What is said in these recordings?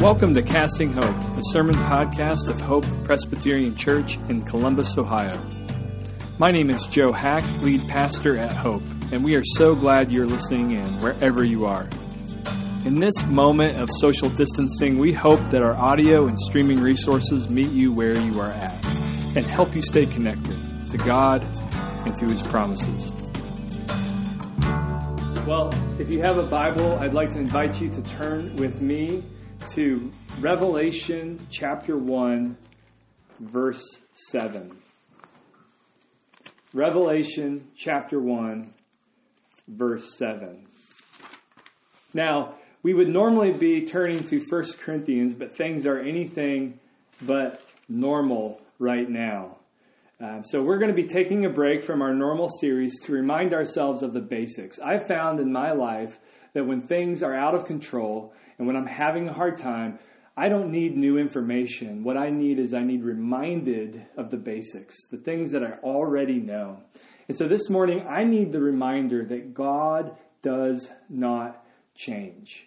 Welcome to Casting Hope, a sermon podcast of Hope Presbyterian Church in Columbus, Ohio. My name is Joe Hack, lead pastor at Hope, and we are so glad you're listening in wherever you are. In this moment of social distancing, we hope that our audio and streaming resources meet you where you are at and help you stay connected to God and to His promises. Well, if you have a Bible, I'd like to invite you to turn with me to Revelation chapter 1, verse 7. Revelation chapter 1, verse 7. Now, we would normally be turning to 1 Corinthians, but things are anything but normal right now. Um, so, we're going to be taking a break from our normal series to remind ourselves of the basics. I've found in my life that when things are out of control and when I'm having a hard time, I don't need new information. What I need is I need reminded of the basics, the things that I already know. And so this morning, I need the reminder that God does not change.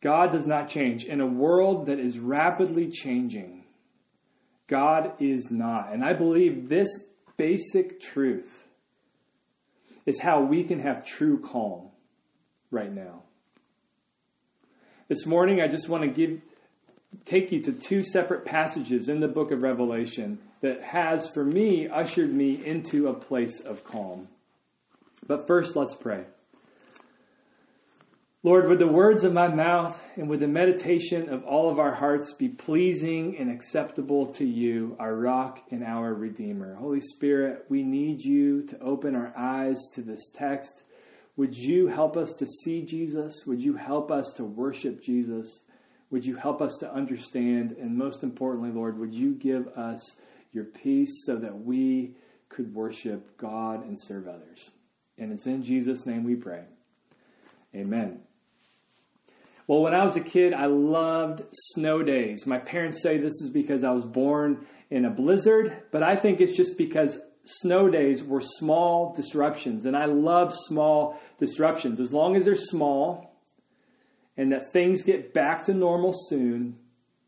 God does not change. In a world that is rapidly changing, God is not. And I believe this basic truth is how we can have true calm right now. This morning, I just want to give, take you to two separate passages in the book of Revelation that has, for me, ushered me into a place of calm. But first, let's pray. Lord, would the words of my mouth and would the meditation of all of our hearts be pleasing and acceptable to you, our rock and our redeemer. Holy Spirit, we need you to open our eyes to this text would you help us to see Jesus? Would you help us to worship Jesus? Would you help us to understand? And most importantly, Lord, would you give us your peace so that we could worship God and serve others? And it's in Jesus' name we pray. Amen. Well, when I was a kid, I loved snow days. My parents say this is because I was born in a blizzard, but I think it's just because snow days were small disruptions. And I love small disruptions. As long as they're small and that things get back to normal soon,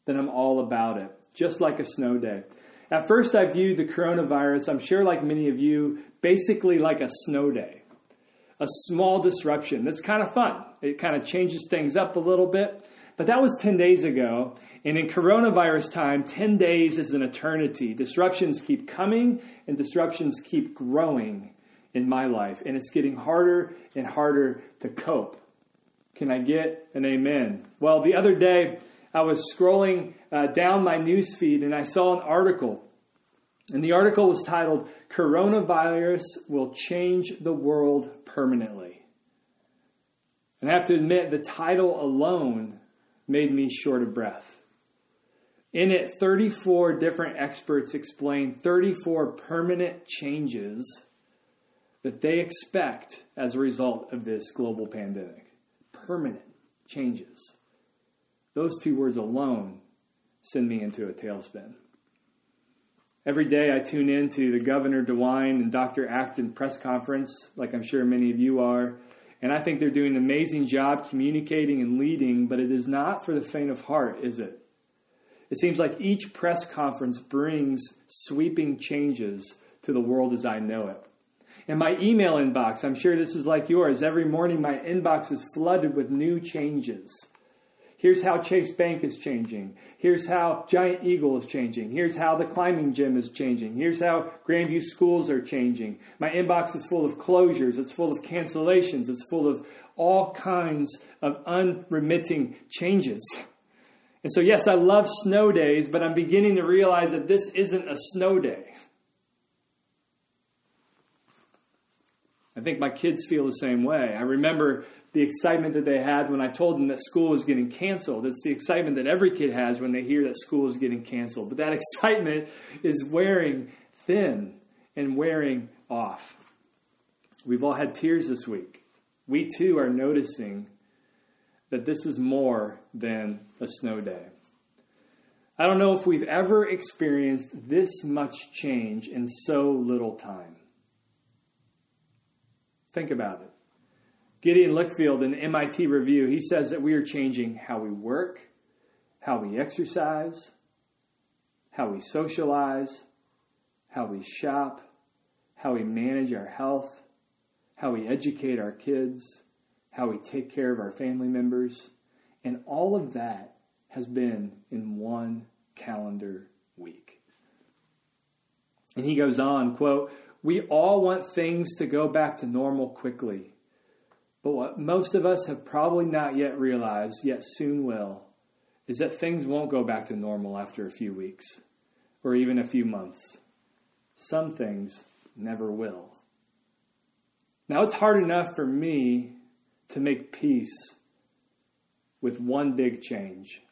then I'm all about it. Just like a snow day. At first, I viewed the coronavirus, I'm sure like many of you, basically like a snow day. A small disruption that's kind of fun. It kind of changes things up a little bit. But that was 10 days ago. And in coronavirus time, 10 days is an eternity. Disruptions keep coming and disruptions keep growing in my life. And it's getting harder and harder to cope. Can I get an amen? Well, the other day, I was scrolling uh, down my news feed and I saw an article. And the article was titled, Coronavirus Will Change the World Permanently. And I have to admit, the title alone made me short of breath. In it, 34 different experts explain 34 permanent changes that they expect as a result of this global pandemic. Permanent changes. Those two words alone send me into a tailspin. Every day I tune in to the Governor DeWine and Dr. Acton press conference, like I'm sure many of you are, and I think they're doing an amazing job communicating and leading, but it is not for the faint of heart, is it? It seems like each press conference brings sweeping changes to the world as I know it. In my email inbox, I'm sure this is like yours. Every morning, my inbox is flooded with new changes. Here's how Chase Bank is changing. Here's how Giant Eagle is changing. Here's how the climbing gym is changing. Here's how Grandview schools are changing. My inbox is full of closures. It's full of cancellations. It's full of all kinds of unremitting changes. And so, yes, I love snow days, but I'm beginning to realize that this isn't a snow day. I think my kids feel the same way. I remember the excitement that they had when I told them that school was getting canceled. It's the excitement that every kid has when they hear that school is getting canceled. But that excitement is wearing thin and wearing off. We've all had tears this week. We too are noticing that this is more than a snow day. I don't know if we've ever experienced this much change in so little time. Think about it. Gideon Lichfield in MIT Review, he says that we are changing how we work, how we exercise, how we socialize, how we shop, how we manage our health, how we educate our kids, how we take care of our family members, and all of that has been in one calendar week. And he goes on, quote, we all want things to go back to normal quickly. But what most of us have probably not yet realized, yet soon will, is that things won't go back to normal after a few weeks or even a few months. Some things never will. Now, it's hard enough for me to make peace with one big change.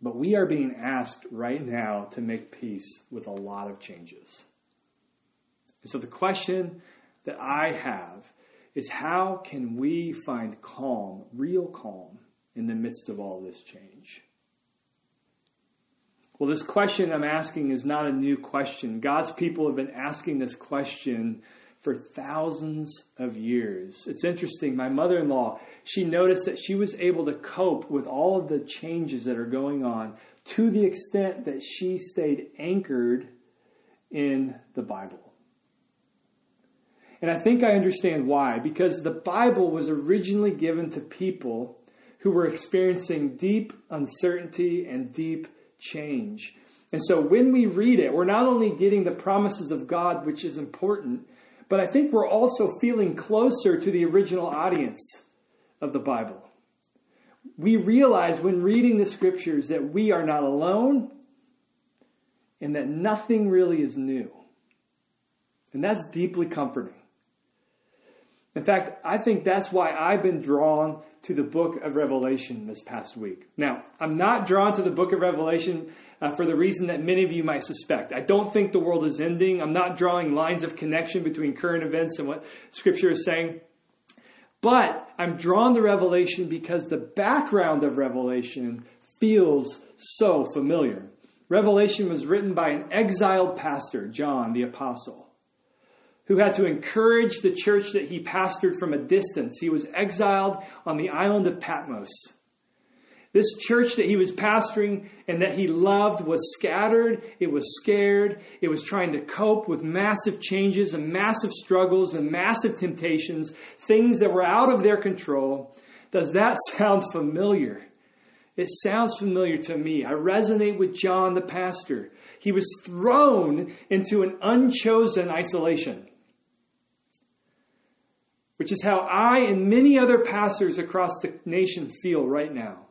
But we are being asked right now to make peace with a lot of changes. And so the question that I have is how can we find calm, real calm, in the midst of all this change? Well, this question I'm asking is not a new question. God's people have been asking this question for thousands of years. It's interesting. My mother in law, she noticed that she was able to cope with all of the changes that are going on to the extent that she stayed anchored in the Bible. And I think I understand why. Because the Bible was originally given to people who were experiencing deep uncertainty and deep change. And so when we read it, we're not only getting the promises of God, which is important, but I think we're also feeling closer to the original audience of the Bible. We realize when reading the scriptures that we are not alone and that nothing really is new. And that's deeply comforting. In fact, I think that's why I've been drawn to the book of Revelation this past week. Now, I'm not drawn to the book of Revelation uh, for the reason that many of you might suspect. I don't think the world is ending. I'm not drawing lines of connection between current events and what Scripture is saying. But I'm drawn to Revelation because the background of Revelation feels so familiar. Revelation was written by an exiled pastor, John the Apostle who had to encourage the church that he pastored from a distance. He was exiled on the island of Patmos. This church that he was pastoring and that he loved was scattered, it was scared, it was trying to cope with massive changes and massive struggles and massive temptations, things that were out of their control. Does that sound familiar? It sounds familiar to me. I resonate with John the pastor. He was thrown into an unchosen isolation which is how I and many other pastors across the nation feel right now.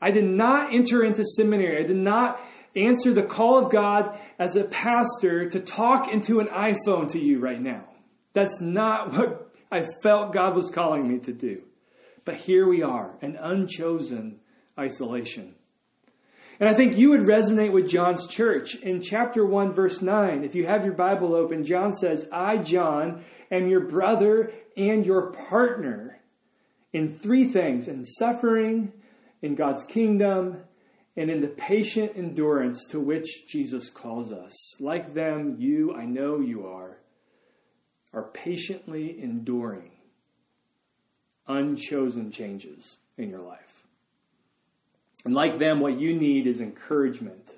I did not enter into seminary. I did not answer the call of God as a pastor to talk into an iPhone to you right now. That's not what I felt God was calling me to do. But here we are, an unchosen isolation. And I think you would resonate with John's church. In chapter 1, verse 9, if you have your Bible open, John says, I, John, am your brother and your partner in three things in suffering, in God's kingdom, and in the patient endurance to which Jesus calls us. Like them, you, I know you are, are patiently enduring unchosen changes in your life. And like them, what you need is encouragement.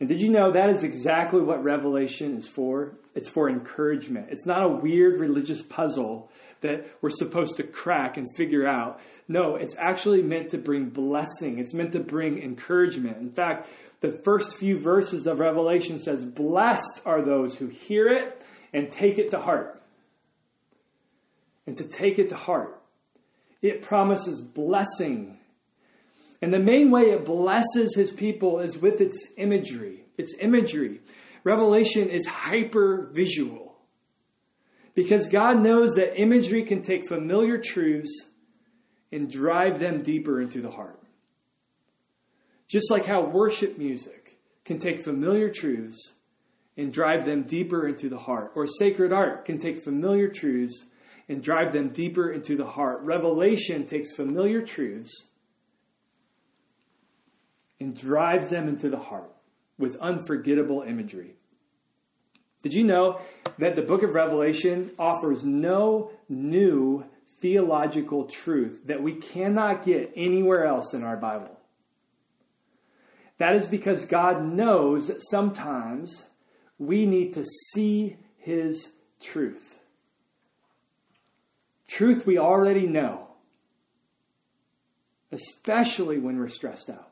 And did you know that is exactly what Revelation is for? It's for encouragement. It's not a weird religious puzzle that we're supposed to crack and figure out. No, it's actually meant to bring blessing. It's meant to bring encouragement. In fact, the first few verses of Revelation says, "Blessed are those who hear it and take it to heart." And to take it to heart. It promises blessing and the main way it blesses his people is with its imagery. Its imagery. Revelation is hyper visual. Because God knows that imagery can take familiar truths and drive them deeper into the heart. Just like how worship music can take familiar truths and drive them deeper into the heart, or sacred art can take familiar truths and drive them deeper into the heart. Revelation takes familiar truths and drives them into the heart with unforgettable imagery. Did you know that the book of Revelation offers no new theological truth that we cannot get anywhere else in our Bible? That is because God knows sometimes we need to see His truth. Truth we already know, especially when we're stressed out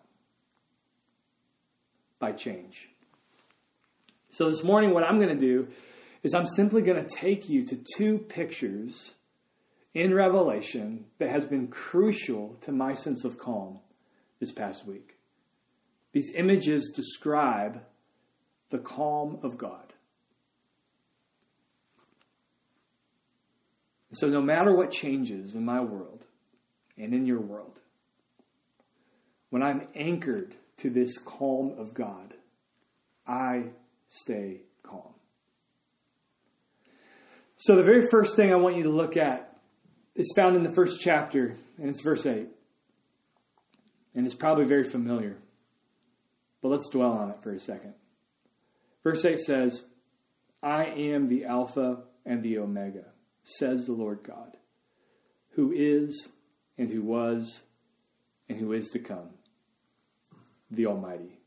by change. So, this morning, what I'm going to do is I'm simply going to take you to two pictures in Revelation that has been crucial to my sense of calm this past week. These images describe the calm of God. So, no matter what changes in my world and in your world, when I'm anchored to this calm of God, I stay calm. So, the very first thing I want you to look at is found in the first chapter, and it's verse 8. And it's probably very familiar. But let's dwell on it for a second. Verse 8 says, I am the Alpha and the Omega, says the Lord God, who is and who was and who is to come, the Almighty.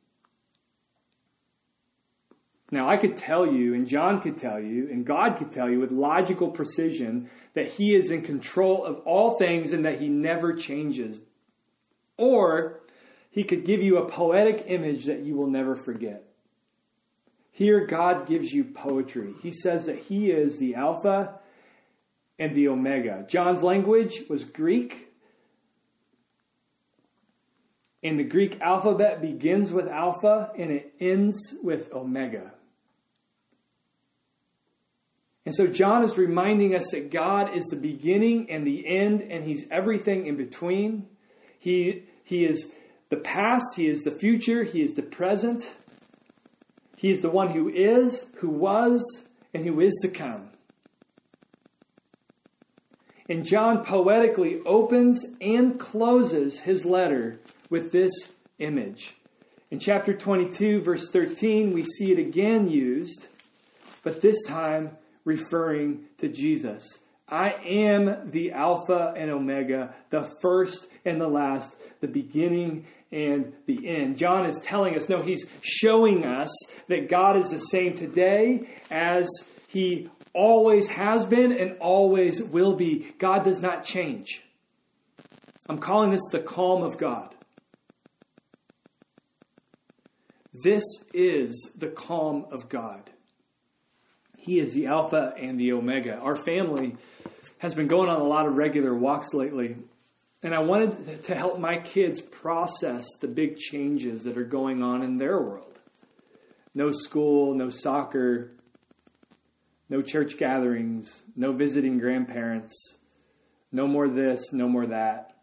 Now, I could tell you, and John could tell you, and God could tell you with logical precision that He is in control of all things and that He never changes. Or he could give you a poetic image that you will never forget. Here, God gives you poetry. He says that He is the Alpha and the Omega. John's language was Greek. And the Greek alphabet begins with Alpha and it ends with Omega. And so John is reminding us that God is the beginning and the end, and He's everything in between. He, he is the past, He is the future, He is the present. He is the one who is, who was, and who is to come. And John poetically opens and closes his letter with this image. In chapter 22, verse 13, we see it again used, but this time referring to Jesus. I am the Alpha and Omega, the first and the last, the beginning and the end. John is telling us, no, he's showing us that God is the same today as he always has been and always will be. God does not change. I'm calling this the calm of God. This is the calm of God. He is the Alpha and the Omega. Our family has been going on a lot of regular walks lately, and I wanted to help my kids process the big changes that are going on in their world. No school, no soccer, no church gatherings, no visiting grandparents, no more this, no more that.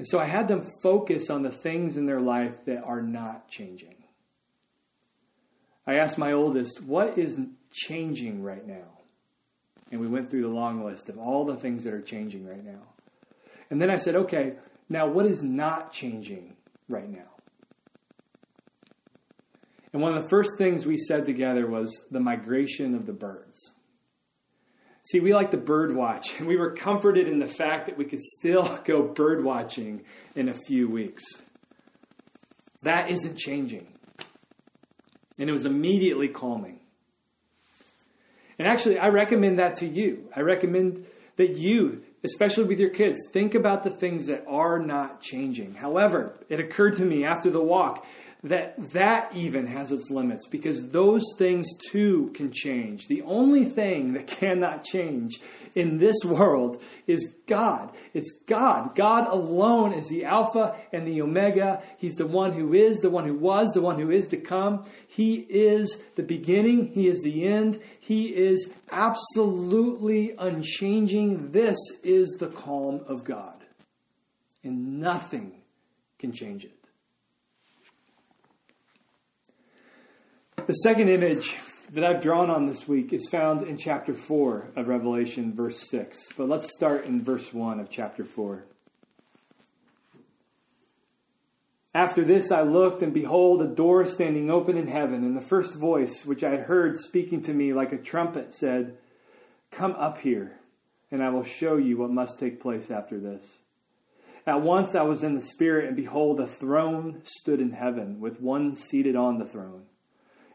And so I had them focus on the things in their life that are not changing. I asked my oldest, What is changing right now? And we went through the long list of all the things that are changing right now. And then I said, okay, now what is not changing right now? And one of the first things we said together was the migration of the birds. See, we like to bird watch, and we were comforted in the fact that we could still go bird watching in a few weeks. That isn't changing. And it was immediately calming. And actually, I recommend that to you. I recommend that you especially with your kids, think about the things that are not changing. However, it occurred to me after the walk that that even has its limits because those things too can change. The only thing that cannot change in this world is God. It's God. God alone is the Alpha and the Omega. He's the one who is, the one who was, the one who is to come. He is the beginning. He is the end. He is absolutely unchanging. This is the calm of God. And nothing can change it. The second image that I've drawn on this week is found in chapter 4 of Revelation, verse 6. But let's start in verse 1 of chapter 4. After this I looked, and behold, a door standing open in heaven, and the first voice which I heard speaking to me like a trumpet said, Come up here, and I will show you what must take place after this. At once I was in the Spirit, and behold, a throne stood in heaven, with one seated on the throne.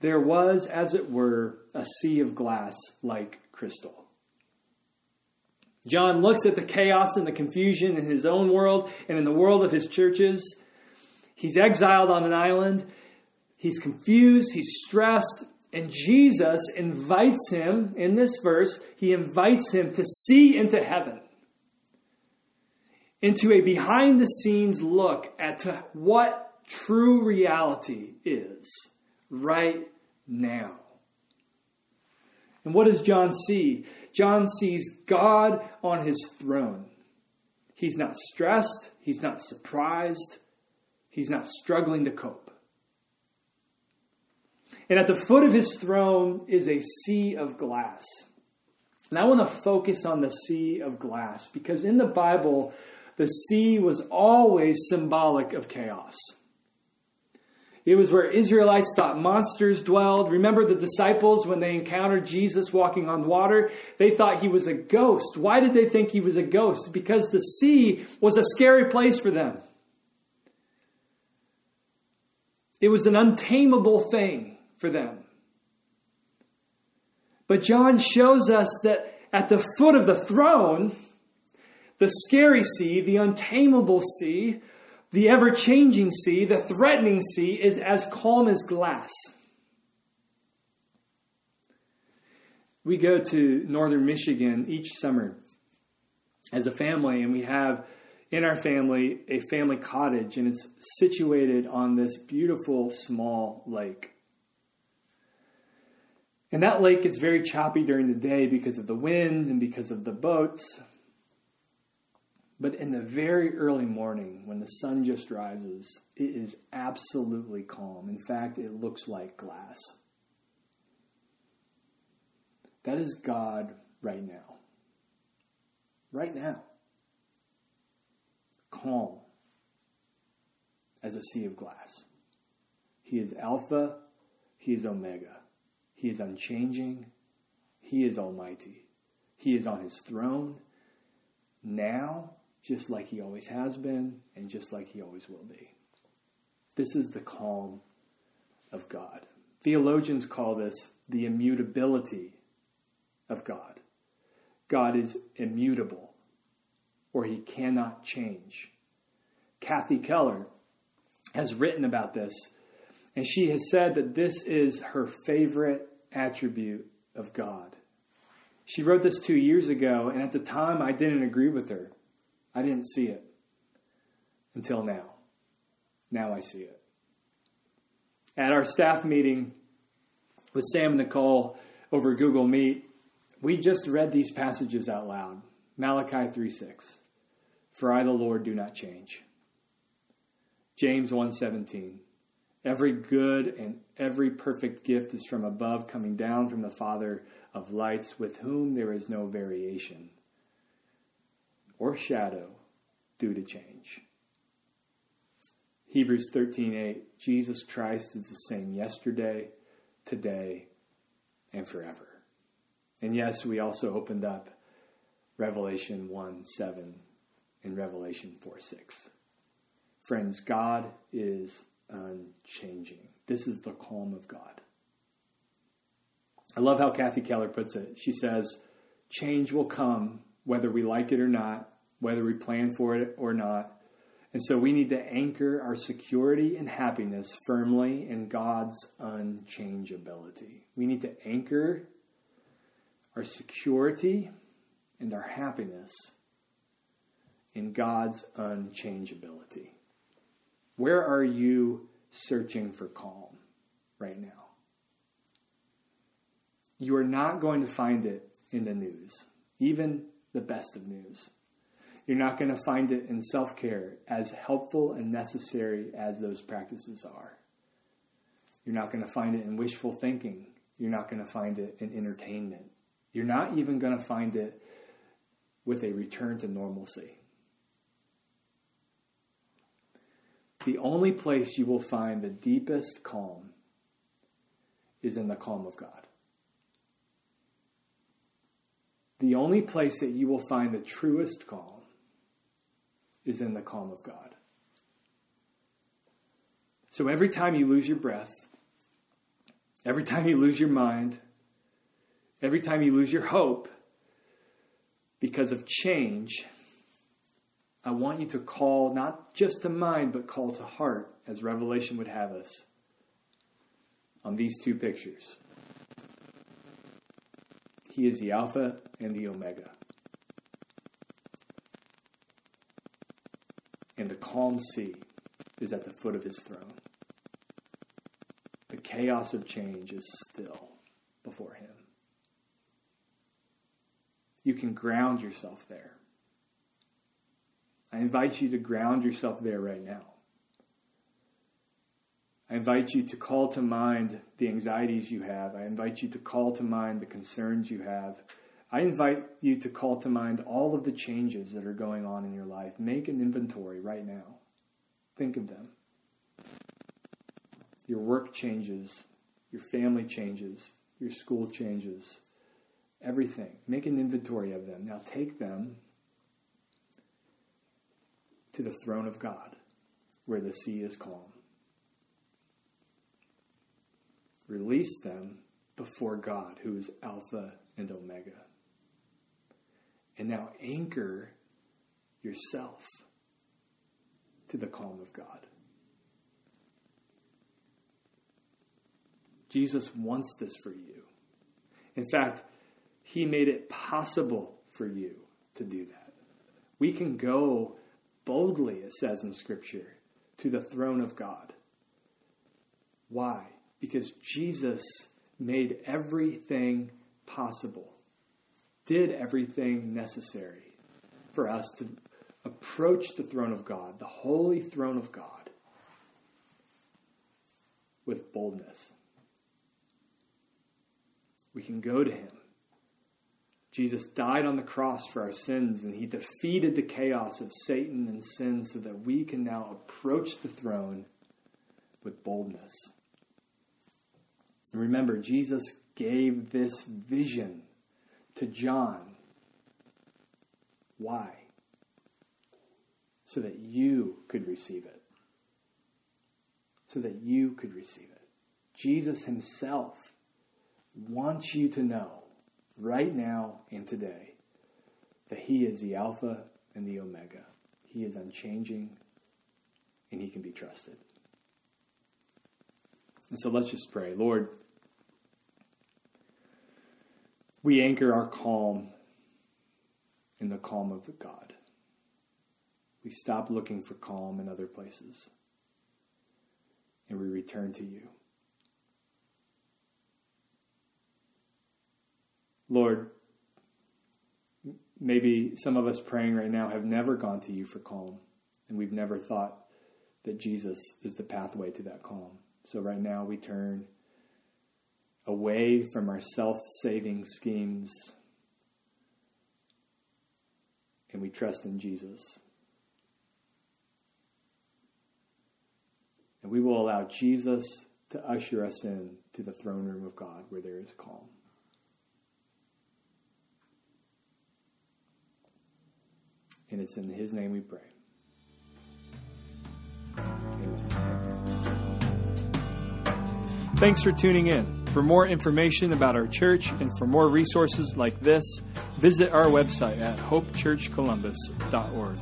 there was, as it were, a sea of glass like crystal. John looks at the chaos and the confusion in his own world and in the world of his churches. He's exiled on an island. He's confused. He's stressed. And Jesus invites him, in this verse, he invites him to see into heaven, into a behind the scenes look at what true reality is right now. And what does John see? John sees God on his throne. He's not stressed, he's not surprised, he's not struggling to cope. And at the foot of his throne is a sea of glass. And I want to focus on the sea of glass because in the Bible, the sea was always symbolic of chaos. It was where Israelites thought monsters dwelled. Remember the disciples when they encountered Jesus walking on water? They thought he was a ghost. Why did they think he was a ghost? Because the sea was a scary place for them. It was an untamable thing for them. But John shows us that at the foot of the throne, the scary sea, the untamable sea, the ever changing sea, the threatening sea, is as calm as glass. We go to northern Michigan each summer as a family, and we have in our family a family cottage, and it's situated on this beautiful small lake. And that lake is very choppy during the day because of the wind and because of the boats. But in the very early morning, when the sun just rises, it is absolutely calm. In fact, it looks like glass. That is God right now. Right now. Calm as a sea of glass. He is Alpha, He is Omega. He is unchanging, He is Almighty. He is on His throne now just like he always has been and just like he always will be. This is the calm of God. Theologians call this the immutability of God. God is immutable, or he cannot change. Kathy Keller has written about this, and she has said that this is her favorite attribute of God. She wrote this two years ago, and at the time I didn't agree with her. I didn't see it until now. Now I see it. At our staff meeting with Sam and Nicole over Google Meet, we just read these passages out loud. Malachi 3 6. For I, the Lord, do not change. James 1:17. Every good and every perfect gift is from above, coming down from the Father of lights, with whom there is no variation or shadow due to change. Hebrews 13:8 Jesus Christ is the same yesterday, today, and forever. And yes, we also opened up Revelation 1 7 and Revelation 4 6. Friends, God is unchanging. This is the calm of God. I love how Kathy Keller puts it. She says, Change will come whether we like it or not, whether we plan for it or not. And so we need to anchor our security and happiness firmly in God's unchangeability. We need to anchor our security and our happiness in God's unchangeability. Where are you searching for calm right now. You are not going to find it in the news, even the best of news. You're not going to find it in self care, as helpful and necessary as those practices are. You're not going to find it in wishful thinking. You're not going to find it in entertainment. You're not even going to find it with a return to normalcy. The only place you will find the deepest calm is in the calm of God. The only place that you will find the truest calm is in the calm of God. So every time you lose your breath, every time you lose your mind, every time you lose your hope because of change, I want you to call not just to mind, but call to heart, as Revelation would have us, on these two pictures. He is the Alpha and the Omega. And the calm sea is at the foot of his throne. The chaos of change is still before him. You can ground yourself there. I invite you to ground yourself there right now. I invite you to call to mind the anxieties you have. I invite you to call to mind the concerns you have. I invite you to call to mind all of the changes that are going on in your life. Make an inventory right now. Think of them. Your work changes, your family changes, your school changes, everything. Make an inventory of them. Now take them to the throne of God where the sea is calm. Release them before God, who is Alpha and Omega. And now anchor yourself to the calm of God. Jesus wants this for you. In fact, he made it possible for you to do that. We can go boldly, it says in Scripture, to the throne of God. Why? Because Jesus made everything possible, did everything necessary for us to approach the throne of God, the holy throne of God, with boldness. We can go to Him Jesus died on the cross for our sins and he defeated the chaos of Satan and sin so that we can now approach the throne with boldness. And remember, Jesus gave this vision to John. Why? So that you could receive it. So that you could receive it. Jesus himself wants you to know right now and today that He is the Alpha and the Omega. He is unchanging and He can be trusted. And so let's just pray. Lord, we anchor our calm in the calm of God. We stop looking for calm in other places and we return to you. Lord, maybe some of us praying right now have never gone to you for calm, and we've never thought that Jesus is the pathway to that calm. So right now we turn away from our self saving schemes and we trust in Jesus. And we will allow Jesus to usher us in to the throne room of God where there is calm. And it's in His name we pray. Amen. Thanks for tuning in. For more information about our church and for more resources like this, visit our website at hopechurchcolumbus.org.